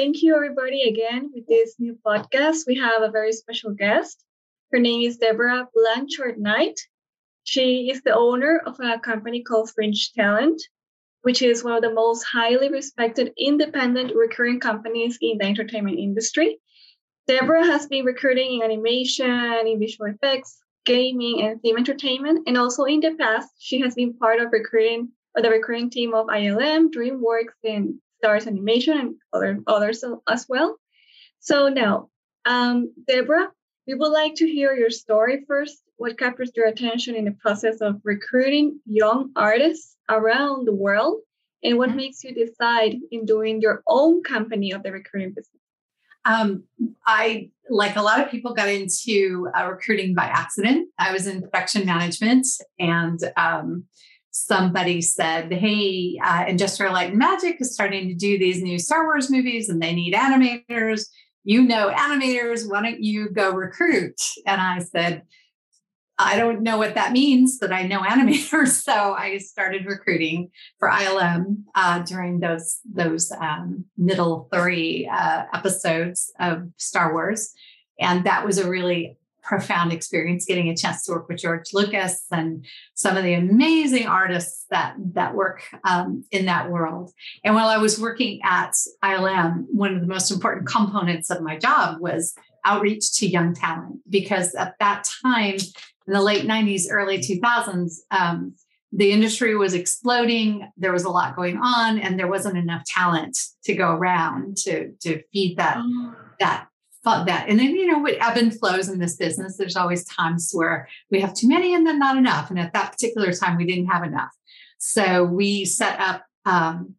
thank you everybody again with this new podcast. We have a very special guest. Her name is Debra Blanchard Knight. She is the owner of a company called Fringe Talent, which is one of the most highly respected independent recurring companies in the entertainment industry. Debra has been recruiting in animation, in visual effects, gaming, and theme entertainment. And also in the past, she has been part of recruiting or the recruiting team of ILM, DreamWorks, and Starz Animation, and other others as well. So now, um, Debra, we would like to hear your story first. What captures your attention in the process of recruiting young artists around the world? And what mm-hmm. makes you decide in doing your own company of the recruiting business? Um, I, like a lot of people, got into uh, recruiting by accident. I was in production management, and um, somebody said, Hey, uh, Industrial Light and Magic is starting to do these new Star Wars movies, and they need animators. You know, animators, why don't you go recruit? And I said, I don't know what that means, but I know animators. So I started recruiting for ILM uh, during those those um, middle three uh, episodes of Star Wars, and that was a really profound experience getting a chance to work with George Lucas and some of the amazing artists that that work um, in that world. And while I was working at ILM, one of the most important components of my job was outreach to young talent because at that time in the late 90s, early 2000s, um, the industry was exploding. There was a lot going on, and there wasn't enough talent to go around to to feed that oh. That that. And then you know, what ebb and flows in this business. There's always times where we have too many and then not enough. And at that particular time, we didn't have enough. So we set up um,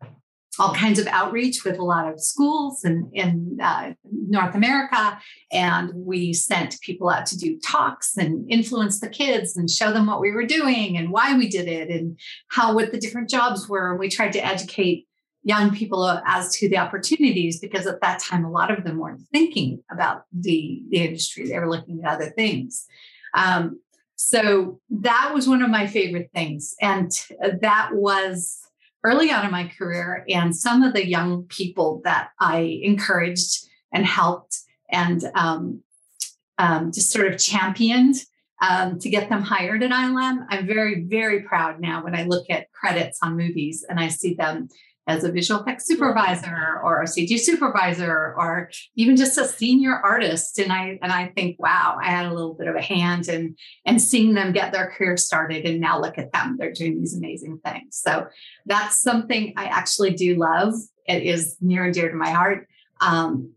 all kinds of outreach with a lot of schools in, in uh, North America. And we sent people out to do talks and influence the kids and show them what we were doing and why we did it and how what the different jobs were. And we tried to educate young people as to the opportunities because at that time a lot of them weren't thinking about the, the industry. They were looking at other things. Um, so that was one of my favorite things. And that was early on in my career and some of the young people that I encouraged and helped and um, um, just sort of championed um, to get them hired at ILM. I'm very, very proud now when I look at credits on movies and I see them as a visual effects supervisor or a CG supervisor or even just a senior artist. And I and I think, wow, I had a little bit of a hand in and seeing them get their career started. And now look at them. They're doing these amazing things. So that's something I actually do love. It is near and dear to my heart. Um,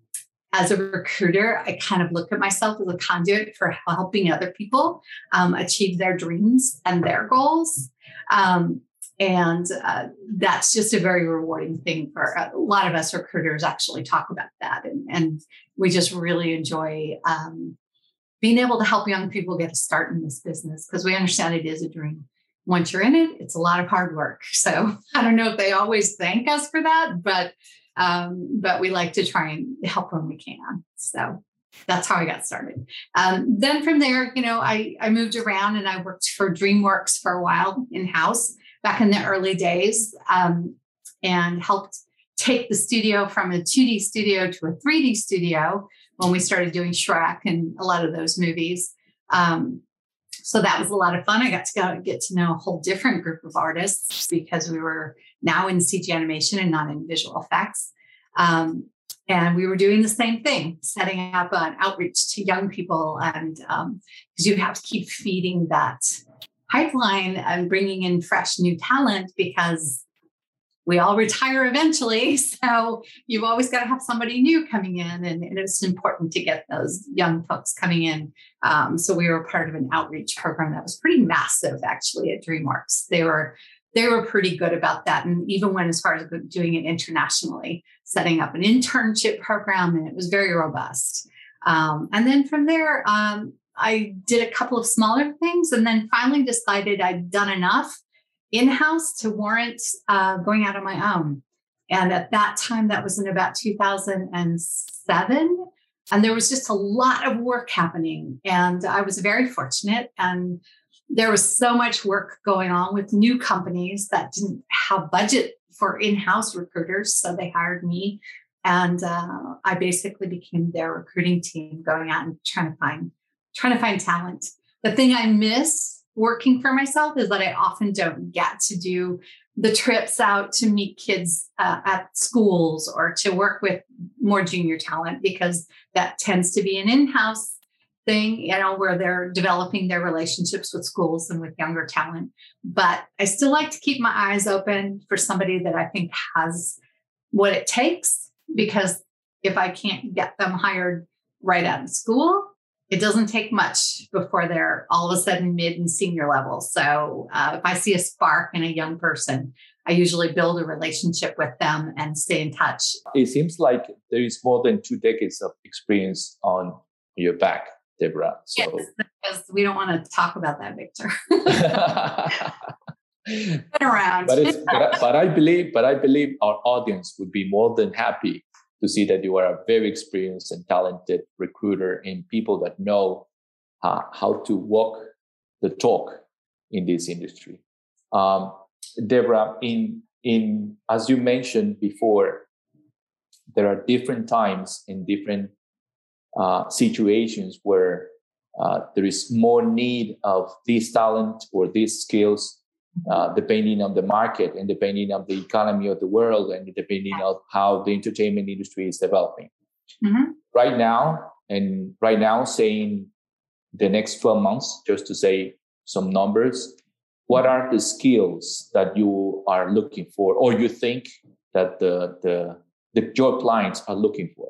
as a recruiter, I kind of look at myself as a conduit for helping other people um, achieve their dreams and their goals. Um, and uh, that's just a very rewarding thing for a lot of us recruiters actually talk about that. And, and we just really enjoy um, being able to help young people get a start in this business because we understand it is a dream. Once you're in it, it's a lot of hard work. So I don't know if they always thank us for that, but um, but we like to try and help when we can. So that's how I got started. Um, then from there, you know, I, I moved around and I worked for DreamWorks for a while in house back in the early days um, and helped take the studio from a 2D studio to a 3D studio when we started doing Shrek and a lot of those movies. Um, so that was a lot of fun. I got to go get to know a whole different group of artists because we were now in CG animation and not in visual effects. Um, and we were doing the same thing, setting up an outreach to young people, and because um, you have to keep feeding that pipeline and bringing in fresh new talent because we all retire eventually. So you've always got to have somebody new coming in, and, and it's important to get those young folks coming in. Um, so we were part of an outreach program that was pretty massive, actually, at DreamWorks. They were they were pretty good about that, and even went as far as doing it internationally, setting up an internship program, and it was very robust. Um, and then from there, um, I did a couple of smaller things and then finally decided I'd done enough in house to warrant uh, going out on my own. And at that time, that was in about 2007. And there was just a lot of work happening. And I was very fortunate. And there was so much work going on with new companies that didn't have budget for in house recruiters. So they hired me And uh, I basically became their recruiting team, going out and trying to find trying to find talent. The thing I miss working for myself is that I often don't get to do the trips out to meet kids uh, at schools or to work with more junior talent because that tends to be an in-house thing you know where they're developing their relationships with schools and with younger talent but i still like to keep my eyes open for somebody that i think has what it takes because if i can't get them hired right out of school it doesn't take much before they're all of a sudden mid and senior level. So uh, if I see a spark in a young person, I usually build a relationship with them and stay in touch. It seems like there is more than two decades of experience on your back, Debra. So. Yes, because we don't want to talk about that, Victor. Been around. But, but, but I believe, but I believe our audience would be more than happy to see that you are a very experienced and talented recruiter and people that know uh, how to walk the talk in this industry. Um, Debra, in in as you mentioned before, there are different times in different uh, situations where uh, there is more need of this talent or these skills uh, depending on the market and depending on the economy of the world and depending on how the entertainment industry is developing. Mm-hmm. Right now, and right now, saying the next 12 months, just to say some numbers, what are the skills that you are looking for or you think that the, the, the your clients are looking for?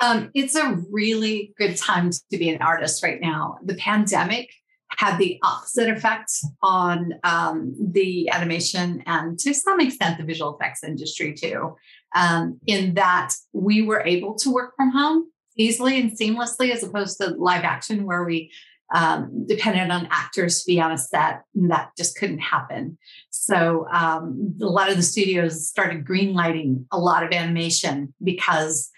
Um, it's a really good time to be an artist right now. The pandemic had the opposite effect on um, the animation and to some extent the visual effects industry too, um, in that we were able to work from home easily and seamlessly as opposed to live action where we um, depended on actors to be on a set and that just couldn't happen so um, a lot of the studios started greenlighting a lot of animation because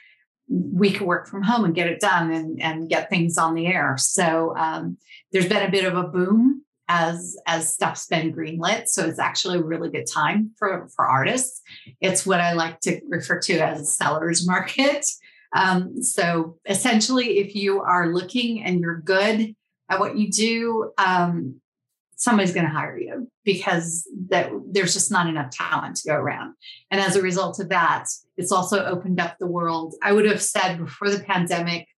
we could work from home and get it done and, and get things on the air. So um, there's been a bit of a boom as as stuff's been greenlit. So it's actually a really good time for for artists. It's what I like to refer to as a seller's market. Um, so essentially, if you are looking and you're good at what you do, um, somebody's going to hire you because that there's just not enough talent to go around. And as a result of that, it's also opened up the world. I would have said before the pandemic,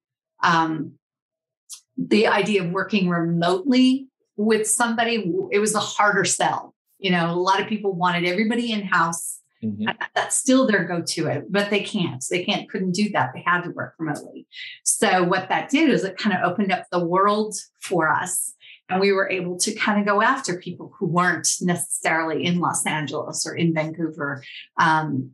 um, the idea of working remotely with somebody, it was a harder sell. You know, a lot of people wanted everybody in house. Mm-hmm. That's still their go-to, but they can't. They can't, couldn't do that. They had to work remotely. So what that did is it kind of opened up the world for us and we were able to kind of go after people who weren't necessarily in Los Angeles or in Vancouver, um,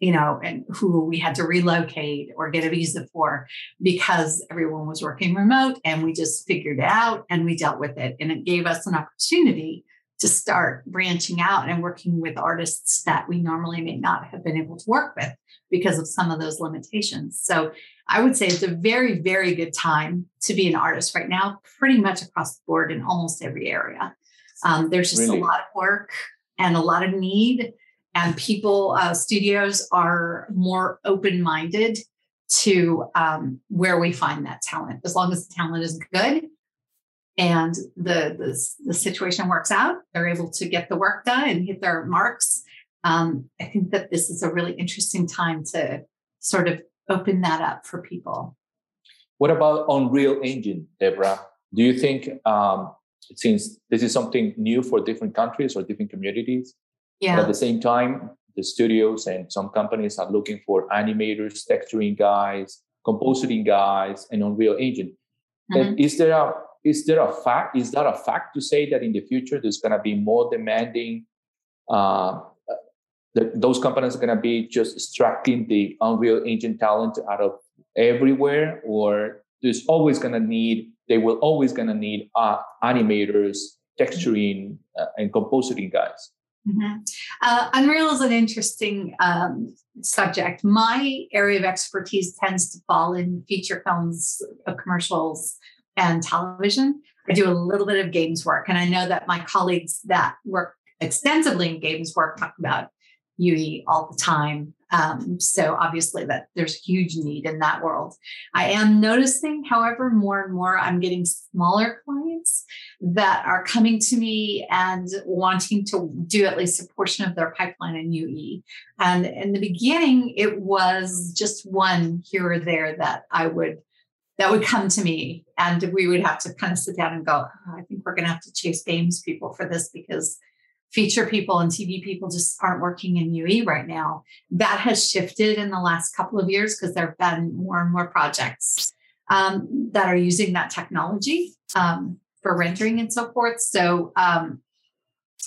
you know, and who we had to relocate or get a visa for because everyone was working remote and we just figured it out and we dealt with it. And it gave us an opportunity to start branching out and working with artists that we normally may not have been able to work with because of some of those limitations. So I would say it's a very, very good time to be an artist right now, pretty much across the board in almost every area. Um, there's just really? a lot of work and a lot of need, and people, uh, studios are more open minded to um, where we find that talent. As long as the talent is good and the, the, the situation works out, they're able to get the work done and hit their marks. Um, I think that this is a really interesting time to sort of open that up for people. What about Unreal Engine, Debra? Do you think, um, since this is something new for different countries or different communities, yeah. but at the same time, the studios and some companies are looking for animators, texturing guys, compositing guys, and Unreal Engine. Mm-hmm. Is there a is there a fact? Is that a fact to say that in the future there's going to be more demanding uh, that those companies are going to be just extracting the Unreal Engine talent out of everywhere, or there's always going to need, they will always going to need uh, animators, texturing, uh, and compositing guys. Mm-hmm. Uh, Unreal is an interesting um, subject. My area of expertise tends to fall in feature films, uh, commercials, and television. I do a little bit of games work, and I know that my colleagues that work extensively in games work talk about UE all the time. Um, so obviously that there's huge need in that world. I am noticing, however, more and more I'm getting smaller clients that are coming to me and wanting to do at least a portion of their pipeline in UE. And in the beginning, it was just one here or there that I would that would come to me and we would have to kind of sit down and go, oh, I think we're going to have to chase games people for this because feature people and TV people just aren't working in UE right now. That has shifted in the last couple of years because there have been more and more projects um, that are using that technology um, for rendering and so forth. So, um,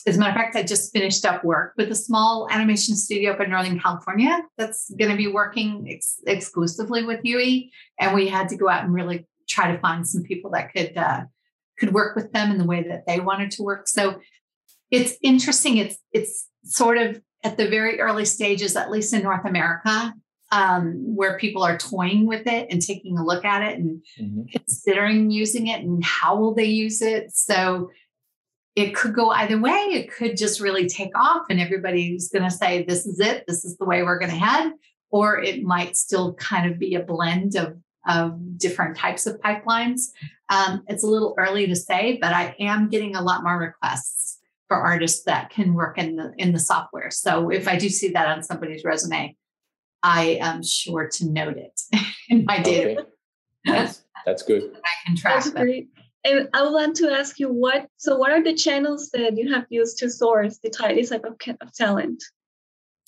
as a matter of fact, I just finished up work with a small animation studio up in Northern California that's going to be working ex- exclusively with UE, and we had to go out and really try to find some people that could uh, could work with them in the way that they wanted to work. So it's interesting. It's it's sort of at the very early stages, at least in North America, um, where people are toying with it and taking a look at it and mm-hmm. considering using it and how will they use it. So it could go either way. It could just really take off and everybody's going to say, this is it. This is the way we're going to head. Or it might still kind of be a blend of, of different types of pipelines. Um, it's a little early to say, but I am getting a lot more requests for artists that can work in the in the software. So if I do see that on somebody's resume, I am sure to note it in my data. Okay. That's, that's good. I can track that's great. And I want to ask you what. So, what are the channels that you have used to source the this type of, of talent?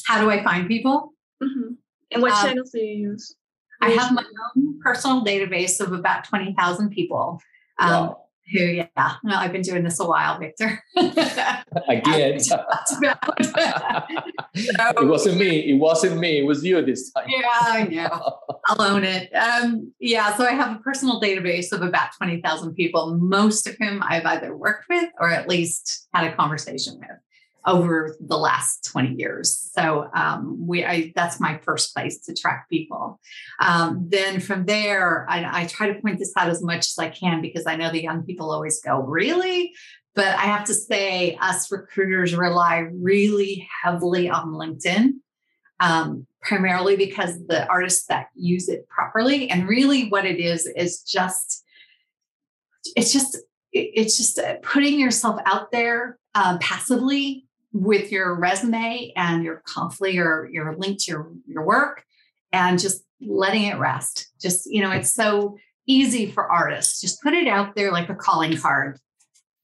How do I find people? Mm-hmm. And what um, channels do you use? I have my own personal database of about twenty thousand people. Um, wow who, yeah, well, I've been doing this a while, Victor. Again. so, it wasn't me. It wasn't me. It was you this time. Yeah, I know. I'll own it. Um, yeah, so I have a personal database of about 20,000 people, most of whom I've either worked with or at least had a conversation with over the last 20 years. So um, we, I, that's my first place to track people. Um, then from there, I, I try to point this out as much as I can because I know the young people always go, really? But I have to say, us recruiters rely really heavily on LinkedIn, um, primarily because the artists that use it properly, and really what it is is just, it's just, it's just putting yourself out there um, passively with your resume and your confidently your your link to your, your work and just letting it rest. Just, you know, it's so easy for artists. Just put it out there like a calling card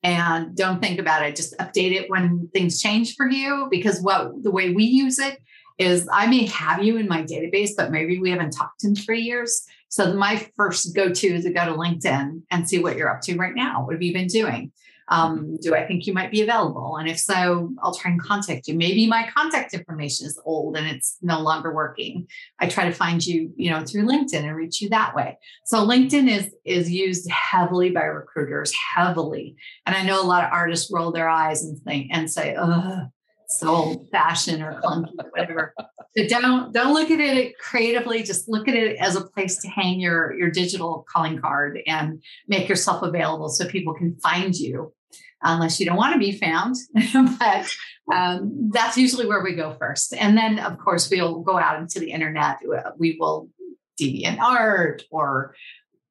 and don't think about it. Just update it when things change for you because what the way we use it is I may have you in my database, but maybe we haven't talked in three years. So my first go-to is to go to LinkedIn and see what you're up to right now. What have you been doing? Um, do I think you might be available? And if so, I'll try and contact you. Maybe my contact information is old and it's no longer working. I try to find you, you know, through LinkedIn and reach you that way. So LinkedIn is is used heavily by recruiters, heavily. And I know a lot of artists roll their eyes and think and say, "Oh, old fashioned or clunky, whatever." But don't don't look at it creatively. Just look at it as a place to hang your your digital calling card and make yourself available so people can find you, unless you don't want to be found. but um, that's usually where we go first, and then of course we'll go out into the internet. We will DeviantArt or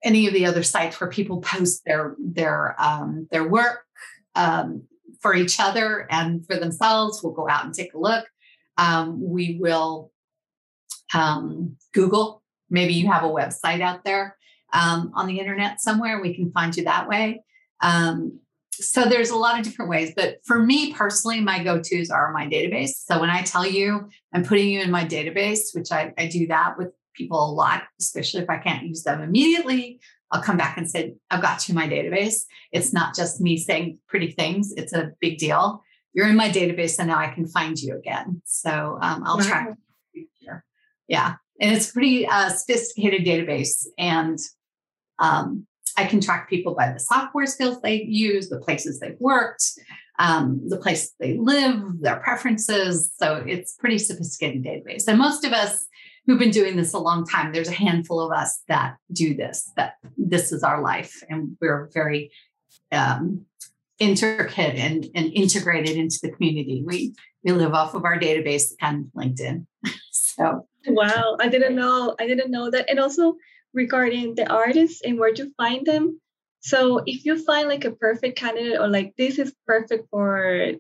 any of the other sites where people post their their um, their work um, for each other and for themselves. We'll go out and take a look. Um, we will um, Google. Maybe you have a website out there um, on the internet somewhere. We can find you that way. Um, so there's a lot of different ways, but for me personally, my go-tos are my database. So when I tell you I'm putting you in my database, which I, I do that with people a lot, especially if I can't use them immediately, I'll come back and say, I've got you in my database. It's not just me saying pretty things, it's a big deal you're in my database and now I can find you again. So um, I'll wow. track here. Yeah. And it's a pretty uh, sophisticated database. And um, I can track people by the software skills they use, the places they've worked, um, the place they live, their preferences. So it's pretty sophisticated database. And most of us who've been doing this a long time, there's a handful of us that do this, that this is our life. And we're very um, intricate and, and integrated into the community. We we live off of our database and LinkedIn. So wow, I didn't know. I didn't know that. And also regarding the artists and where to find them. So if you find like a perfect candidate or like this is perfect for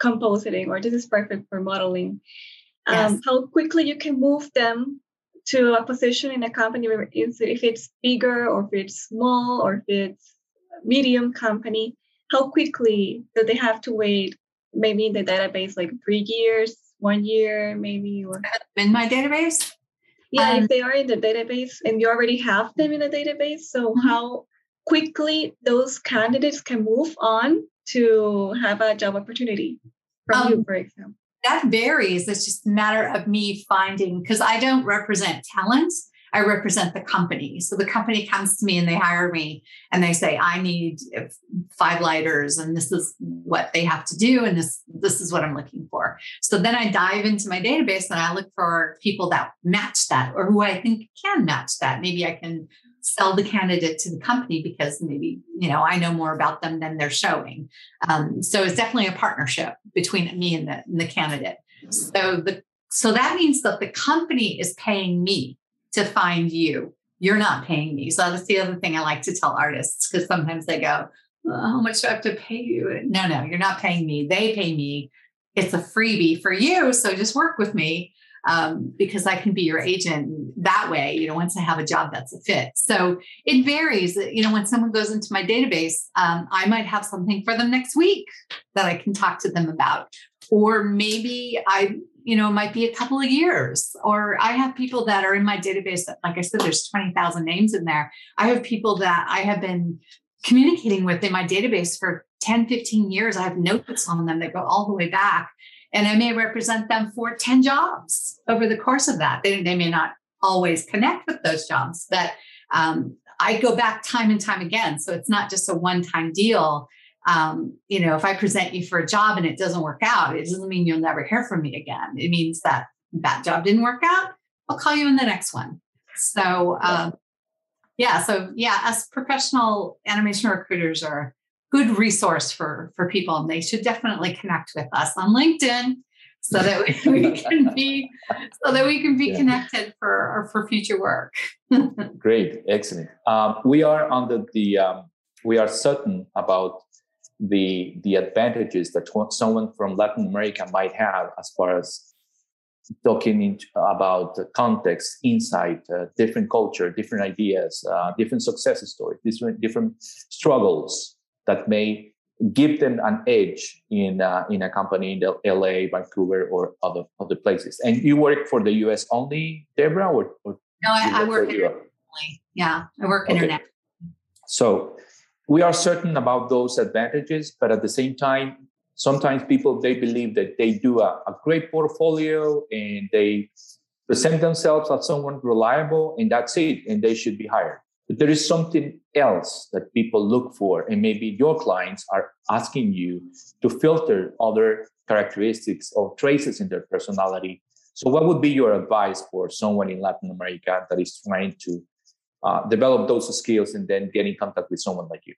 compositing or this is perfect for modeling, um, yes. how quickly you can move them to a position in a company if it's bigger or if it's small or if it's medium company how quickly do they have to wait maybe in the database like three years one year maybe or in my database yeah um, if they are in the database and you already have them in the database so mm-hmm. how quickly those candidates can move on to have a job opportunity from um, you for example that varies. It's just a matter of me finding because I don't represent talent. I represent the company. So the company comes to me and they hire me and they say, I need five lighters and this is what they have to do. And this, this is what I'm looking for. So then I dive into my database and I look for people that match that or who I think can match that. Maybe I can sell the candidate to the company because maybe you know I know more about them than they're showing. Um, so it's definitely a partnership between me and the, and the candidate. So the so that means that the company is paying me to find you. You're not paying me. So that's the other thing I like to tell artists because sometimes they go, "How much do I have to pay you?" No, no, you're not paying me. They pay me. It's a freebie for you. So just work with me um, because I can be your agent that way, you know, once I have a job that's a fit. So it varies. You know, when someone goes into my database, um, I might have something for them next week that I can talk to them about. Or maybe I, you know, it might be a couple of years. Or I have people that are in my database that, like I said, there's 20,000 names in there. I have people that I have been communicating with in my database for 10, 15 years. I have notes on them that go all the way back and I may represent them for 10 jobs over the course of that. They, they may not always connect with those jobs, but um, I go back time and time again. So it's not just a one time deal. Um, you know, if I present you for a job and it doesn't work out, it doesn't mean you'll never hear from me again. It means that that job didn't work out. I'll call you in the next one. So, um, yeah. So, yeah, us professional animation recruiters are good resource for for people and they should definitely connect with us on linkedin so that we, we can be so that we can be yeah. connected for for future work. Great excellent. Um, we are under the um, we are certain about the the advantages that someone from latin america might have as far as talking about context, insight, uh, different culture, different ideas, uh, different success stories, different different struggles that may give them an edge in uh, in a company in the LA, Vancouver, or other other places. And you work for the US only, Debra, or, or no? I, I work internationally. Yeah, I work okay. internationally. So we are certain about those advantages, but at the same time, sometimes people they believe that they do a, a great portfolio and they present themselves as someone reliable, and that's it, and they should be hired. But there is something else that people look for, and maybe your clients are asking you to filter other characteristics or traces in their personality. So, what would be your advice for someone in Latin America that is trying to uh, develop those skills and then get in contact with someone like you?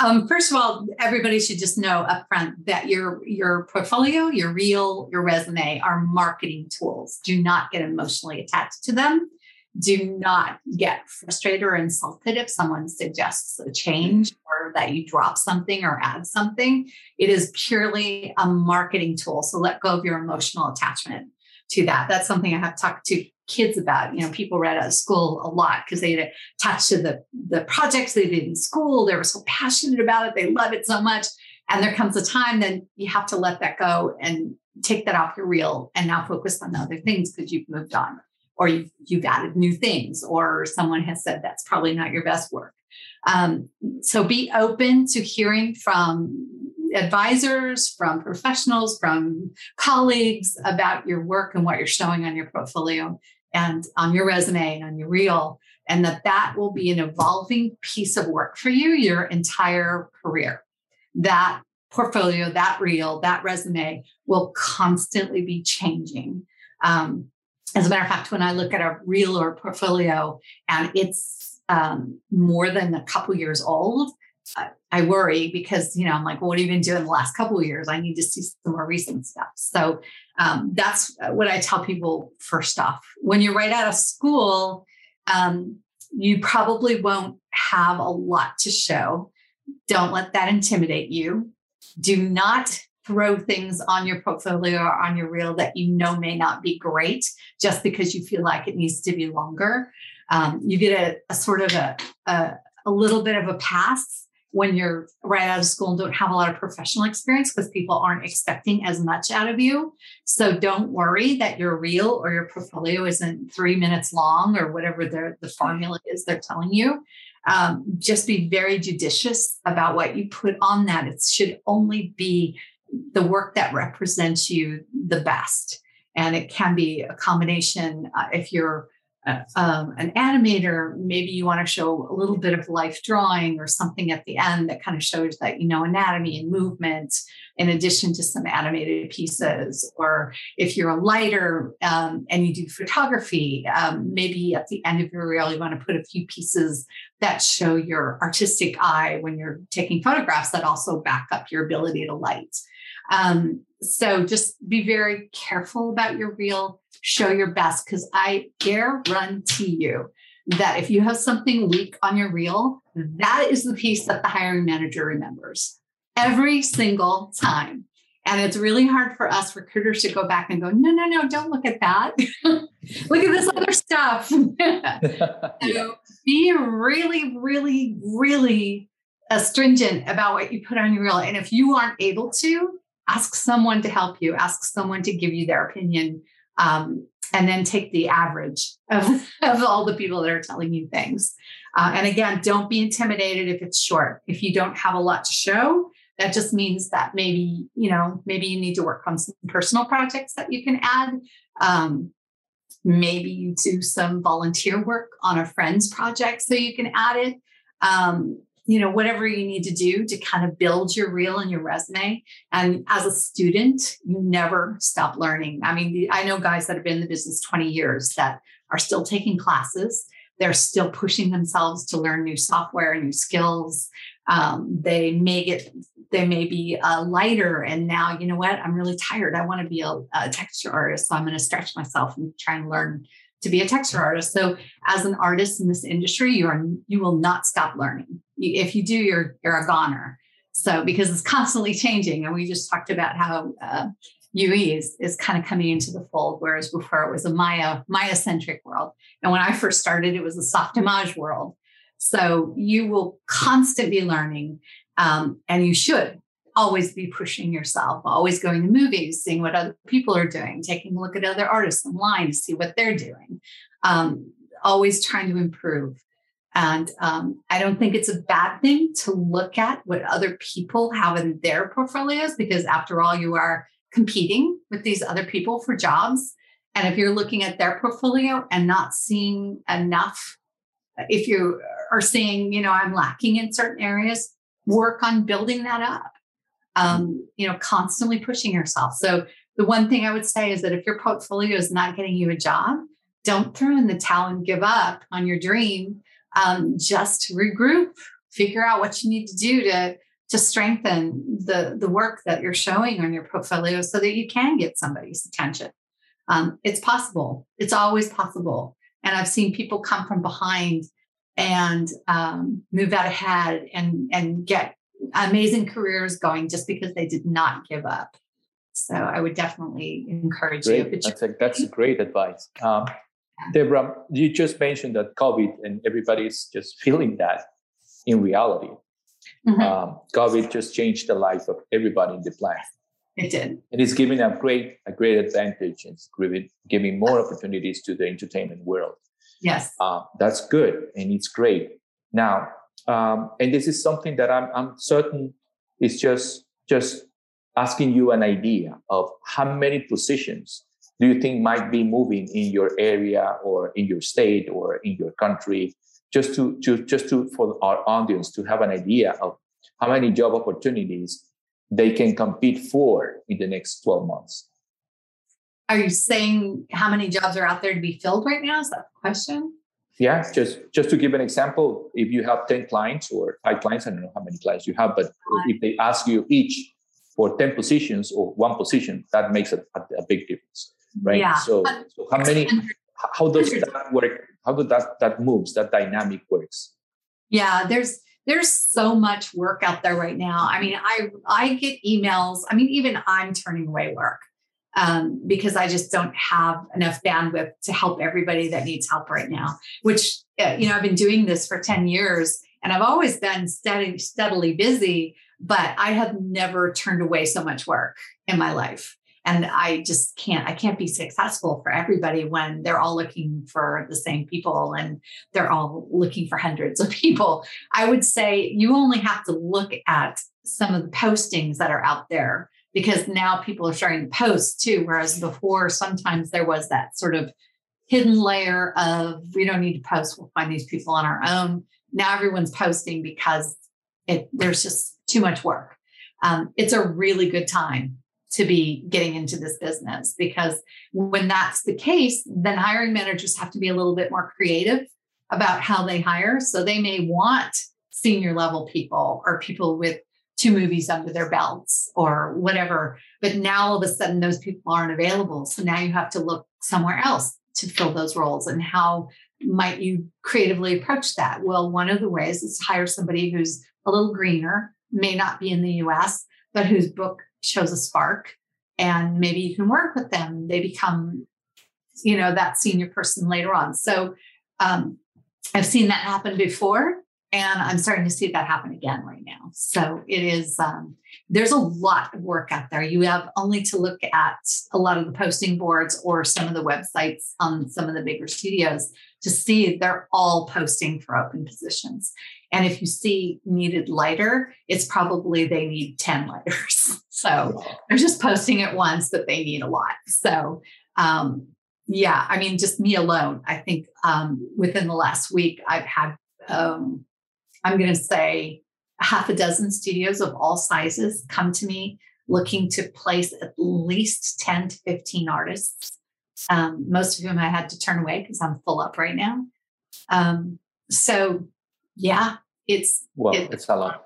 Um, first of all, everybody should just know upfront that your your portfolio, your reel, your resume are marketing tools. Do not get emotionally attached to them do not get frustrated or insulted if someone suggests a change or that you drop something or add something. It is purely a marketing tool. So let go of your emotional attachment to that. That's something I have talked to kids about. You know, people read at school a lot because they had attached to the, the projects they did in school. They were so passionate about it. They love it so much. And there comes a time then you have to let that go and take that off your reel and now focus on the other things because you've moved on or you've, you've added new things, or someone has said that's probably not your best work. Um, so be open to hearing from advisors, from professionals, from colleagues about your work and what you're showing on your portfolio and on your resume and on your reel, and that that will be an evolving piece of work for you your entire career. That portfolio, that reel, that resume will constantly be changing. Um, as a matter of fact, when I look at a reel or portfolio and it's um, more than a couple years old, I worry because you know I'm like, well, what have you been doing the last couple of years? I need to see some more recent stuff. So um, that's what I tell people first off. When you're right out of school, um, you probably won't have a lot to show. Don't let that intimidate you. Do not throw things on your portfolio or on your reel that you know may not be great just because you feel like it needs to be longer. Um, you get a, a sort of a, a, a little bit of a pass when you're right out of school and don't have a lot of professional experience because people aren't expecting as much out of you. So don't worry that your reel or your portfolio isn't three minutes long or whatever the formula is they're telling you. Um, just be very judicious about what you put on that. It should only be the work that represents you the best. And it can be a combination uh, if you're um, an animator, maybe you want to show a little bit of life drawing or something at the end that kind of shows that you know anatomy and movement in addition to some animated pieces. Or if you're a lighter um, and you do photography, um, maybe at the end of your reel, you want to put a few pieces that show your artistic eye when you're taking photographs that also back up your ability to light. Um, so just be very careful about your reel, show your best, because I guarantee you that if you have something weak on your reel, that is the piece that the hiring manager remembers every single time. And it's really hard for us recruiters to go back and go, no, no, no, don't look at that. look at this other stuff. so be really, really, really astringent about what you put on your reel. And if you aren't able to, ask someone to help you, ask someone to give you their opinion, um, and then take the average of, of all the people that are telling you things. Uh, and again, don't be intimidated if it's short. If you don't have a lot to show, that just means that maybe you know maybe you need to work on some personal projects that you can add. Um, maybe you do some volunteer work on a friend's project so you can add it. Um, you know whatever you need to do to kind of build your reel and your resume. And as a student you never stop learning. I mean i know guys that have been in the business 20 years that are still taking classes. They're still pushing themselves to learn new software new skills. Um, they may get they may be uh, lighter and now you know what? I'm really tired. I want to be a, a texture artist so i'm going to stretch myself and try and learn to be a texture artist. So as an artist in this industry, you are you will not stop learning. If you do, you're you're a goner. So because it's constantly changing, and we just talked about how uh, UE is, is kind of coming into the fold, whereas before it was a Maya Maya centric world, and when I first started, it was a Softimage world. So you will constantly be learning, um, and you should always be pushing yourself, always going to movies, seeing what other people are doing, taking a look at other artists online to see what they're doing, um, always trying to improve. And um, I don't think it's a bad thing to look at what other people have in their portfolios because, after all, you are competing with these other people for jobs. And if you're looking at their portfolio and not seeing enough, if you are seeing, you know, I'm lacking in certain areas, work on building that up um, you know, constantly pushing yourself. So the one thing I would say is that if your portfolio is not getting you a job, don't throw in the towel and give up on your dream. Um, just regroup, figure out what you need to do to to strengthen the the work that you're showing on your portfolio so that you can get somebody's attention. Um, it's possible. It's always possible. And I've seen people come from behind and um, move out ahead and and get amazing careers going just because they did not give up. So I would definitely encourage great. you. That's, a, that's great advice. Um, Debra, you just mentioned that COVID and everybody's just feeling that in reality. Mm-hmm. Um, COVID just changed the life of everybody in the planet. It did. And it's giving a great, a great advantage and giving, giving more opportunities to the entertainment world. Yes. Uh, that's good and it's great. Now, um, and this is something that I'm, I'm certain is just just asking you an idea of how many positions do you think might be moving in your area or in your state or in your country just to, to just to for our audience to have an idea of how many job opportunities they can compete for in the next 12 months? Are you saying how many jobs are out there to be filled right now? Is that the question Yeah, just just to give an example, if you have 10 clients or five clients, I don't know how many clients you have, but if they ask you each for 10 positions or one position, that makes a, a, a big difference. Right. Yeah. So, so how many how does that work? How does that that moves, that dynamic works? Yeah, there's there's so much work out there right now. I mean, I I get emails. I mean, even I'm turning away work um, because I just don't have enough bandwidth to help everybody that needs help right now. Which uh, you know, I've been doing this for ten years, and I've always been steady, steadily busy. But I have never turned away so much work in my life and i just can't i can't be successful for everybody when they're all looking for the same people and they're all looking for hundreds of people i would say you only have to look at some of the postings that are out there because now people are starting to post too whereas before sometimes there was that sort of hidden layer of we don't need to post we'll find these people on our own. Now everyone's posting because it there's just too much work. Um, it's a really good time to be getting into this business because when that's the case, then hiring managers have to be a little bit more creative about how they hire. So they may want senior level people or people with two movies under their belts or whatever. But now all of a sudden, those people aren't available. So now you have to look somewhere else to fill those roles. And how might you creatively approach that? Well, one of the ways is to hire somebody who's a little greener, may not be in the US, but whose book shows a spark and maybe you can work with them they become you know that senior person later on so um, i've seen that happen before and i'm starting to see that happen again right now so it is um, there's a lot of work out there you have only to look at a lot of the posting boards or some of the websites on some of the bigger studios to see they're all posting for open positions and if you see needed lighter, it's probably they need 10 lighters. So they're just posting it once, but they need a lot. So, um, yeah, I mean, just me alone, I think um, within the last week, I've had, um, I'm going to say, half a dozen studios of all sizes come to me looking to place at least 10 to 15 artists. Um, most of whom I had to turn away because I'm full up right now. Um, so yeah, it's well, it, it's a lot.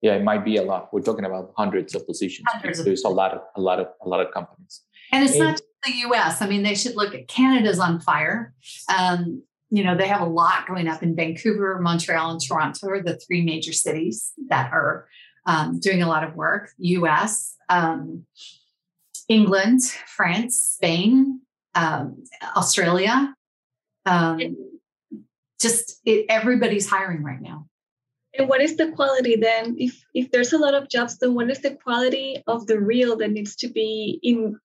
Yeah, it might be a lot. We're talking about hundreds of positions. Hundreds There's of a lot of a lot of a lot of companies. And it's and, not just the US. I mean, they should look at Canada's on fire. Um, you know, they have a lot going up in Vancouver, Montreal, and Toronto are the three major cities that are um, doing a lot of work. US, um, England, France, Spain, um, Australia. Um, just it, everybody's hiring right now. And what is the quality then? If if there's a lot of jobs, then what is the quality of the reel that needs to be in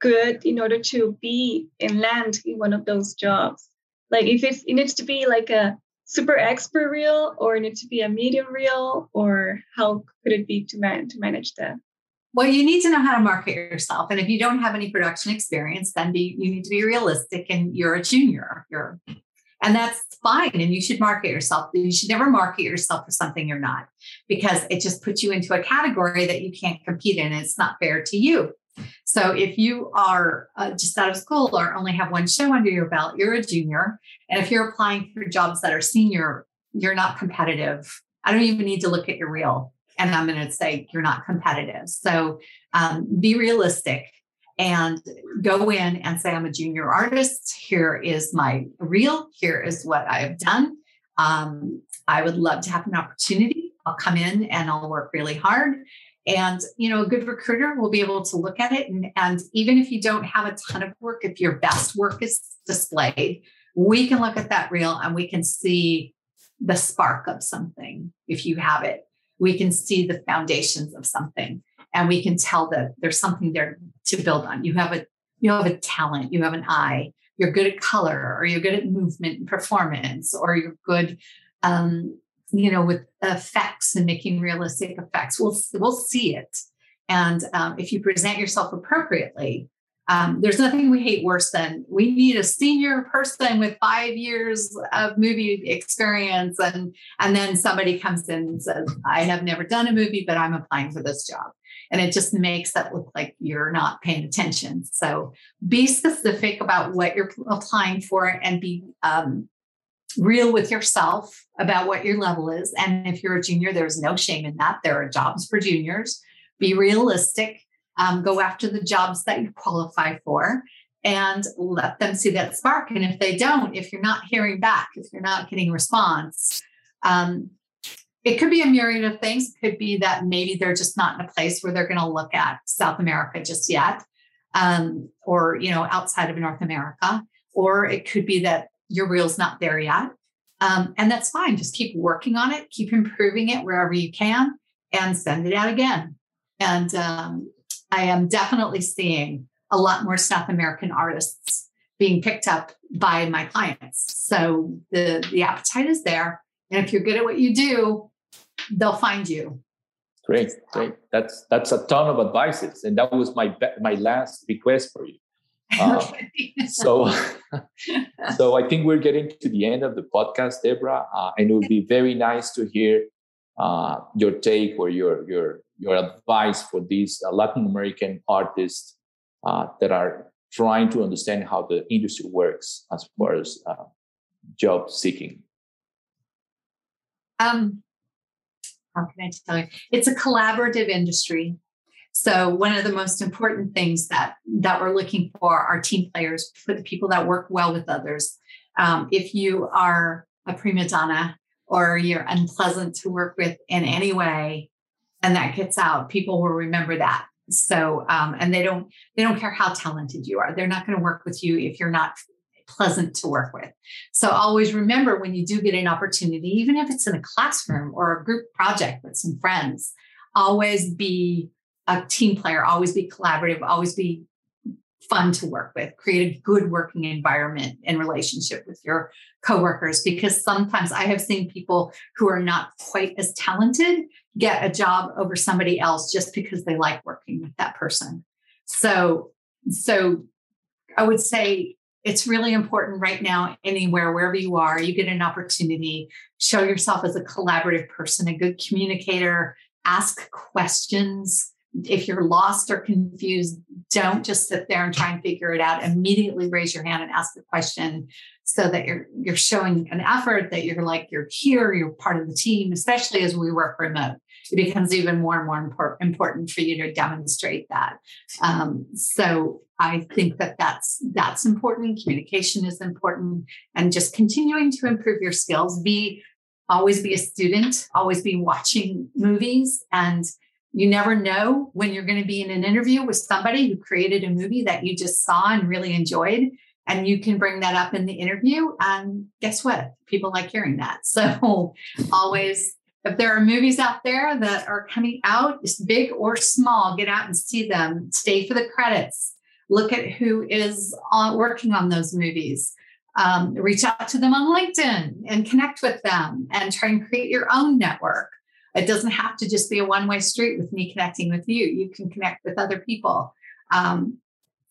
good in order to be and land in one of those jobs? Like if it needs to be like a super expert reel or it needs to be a medium reel or how could it be to man to manage that? Well, you need to know how to market yourself. And if you don't have any production experience, then be, you need to be realistic and you're a junior. You're and that's fine. And you should market yourself. You should never market yourself for something you're not, because it just puts you into a category that you can't compete in. And it's not fair to you. So if you are uh, just out of school or only have one show under your belt, you're a junior. And if you're applying for jobs that are senior, you're not competitive. I don't even need to look at your reel. And I'm going to say you're not competitive. So um, be realistic and go in and say, I'm a junior artist. Here is my reel. Here is what I have done. Um, I would love to have an opportunity. I'll come in and I'll work really hard. And, you know, a good recruiter will be able to look at it. And, and even if you don't have a ton of work, if your best work is displayed, we can look at that reel and we can see the spark of something if you have it. We can see the foundations of something and we can tell that there's something there to build on. You have a you have a talent, you have an eye, you're good at color, or you're good at movement and performance, or you're good, um, you know, with effects and making realistic effects. We'll we'll see it, and um, if you present yourself appropriately, um, there's nothing we hate worse than we need a senior person with five years of movie experience, and and then somebody comes in and says, "I have never done a movie, but I'm applying for this job." and it just makes that look like you're not paying attention. So be specific about what you're applying for and be um, real with yourself about what your level is. And if you're a junior, there's no shame in that. There are jobs for juniors. Be realistic. Um, go after the jobs that you qualify for and let them see that spark. And if they don't, if you're not hearing back, if you're not getting a response, um, it could be a myriad of things. It could be that maybe they're just not in a place where they're going to look at South America just yet, um, or you know, outside of North America. Or it could be that your reel's not there yet, um, and that's fine. Just keep working on it, keep improving it wherever you can, and send it out again. And um, I am definitely seeing a lot more South American artists being picked up by my clients. So the the appetite is there, and if you're good at what you do, they'll find you. Great, great. That's that's a ton of advices, and that was my my last request for you. Uh, so, so I think we're getting to the end of the podcast, Debra, uh, and it would be very nice to hear uh, your take or your your your advice for these uh, Latin American artists uh, that are trying to understand how the industry works as far as uh, job seeking. Um, how can I tell you? It's a collaborative industry. So one of the most important things that that we're looking for are team players, for the people that work well with others. Um, if you are a prima donna or you're unpleasant to work with in any way, and that gets out, people will remember that. So um, and they don't they don't care how talented you are. They're not going to work with you if you're not pleasant to work with. So always remember when you do get an opportunity, even if it's in a classroom or a group project with some friends, always be a team player, always be collaborative, always be fun to work with, create a good working environment and relationship with your coworkers because sometimes I have seen people who are not quite as talented get a job over somebody else just because they like working with that person. So so I would say it's really important right now, anywhere, wherever you are, you get an opportunity, show yourself as a collaborative person, a good communicator, ask questions. If you're lost or confused, don't just sit there and try and figure it out. Immediately raise your hand and ask the question so that you're you're showing an effort that you're like you're here, you're part of the team, especially as we work remote it becomes even more and more important for you to demonstrate that. Um, so I think that that's that's important. Communication is important, and just continuing to improve your skills. Be always be a student. Always be watching movies, and you never know when you're going to be in an interview with somebody who created a movie that you just saw and really enjoyed and you can bring that up in the interview and guess what people like hearing that so always if there are movies out there that are coming out, big or small, get out and see them. Stay for the credits. Look at who is working on those movies. Um, reach out to them on LinkedIn and connect with them and try and create your own network. It doesn't have to just be a one way street with me connecting with you. You can connect with other people. Um,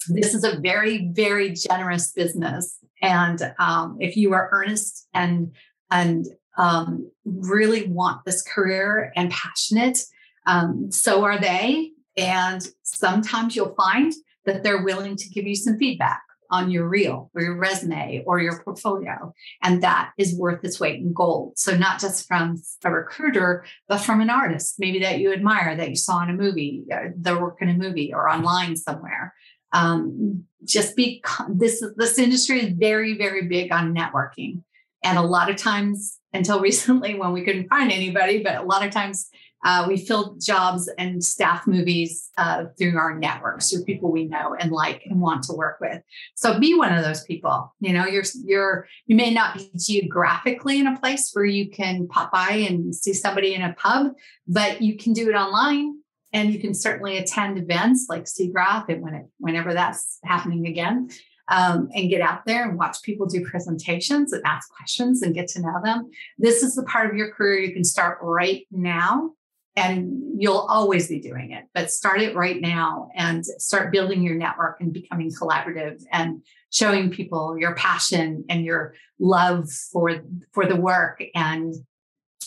this is a very, very generous business. And um, if you are earnest and and um, really want this career and passionate. Um, so are they. And sometimes you'll find that they're willing to give you some feedback on your reel or your resume or your portfolio. And that is worth its weight in gold. So, not just from a recruiter, but from an artist, maybe that you admire, that you saw in a movie, uh, the work in a movie or online somewhere. Um, just be this this industry is very very big on networking and a lot of times until recently when we couldn't find anybody, but a lot of times uh, we filled jobs and staff movies uh, through our networks, through people we know and like and want to work with. So be one of those people. You know, you're you're you may not be geographically in a place where you can pop by and see somebody in a pub, but you can do it online. And you can certainly attend events like SIGGRAPH and when it, whenever that's happening again um, and get out there and watch people do presentations and ask questions and get to know them. This is the part of your career you can start right now. And you'll always be doing it, but start it right now and start building your network and becoming collaborative and showing people your passion and your love for, for the work. And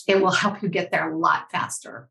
it will help you get there a lot faster.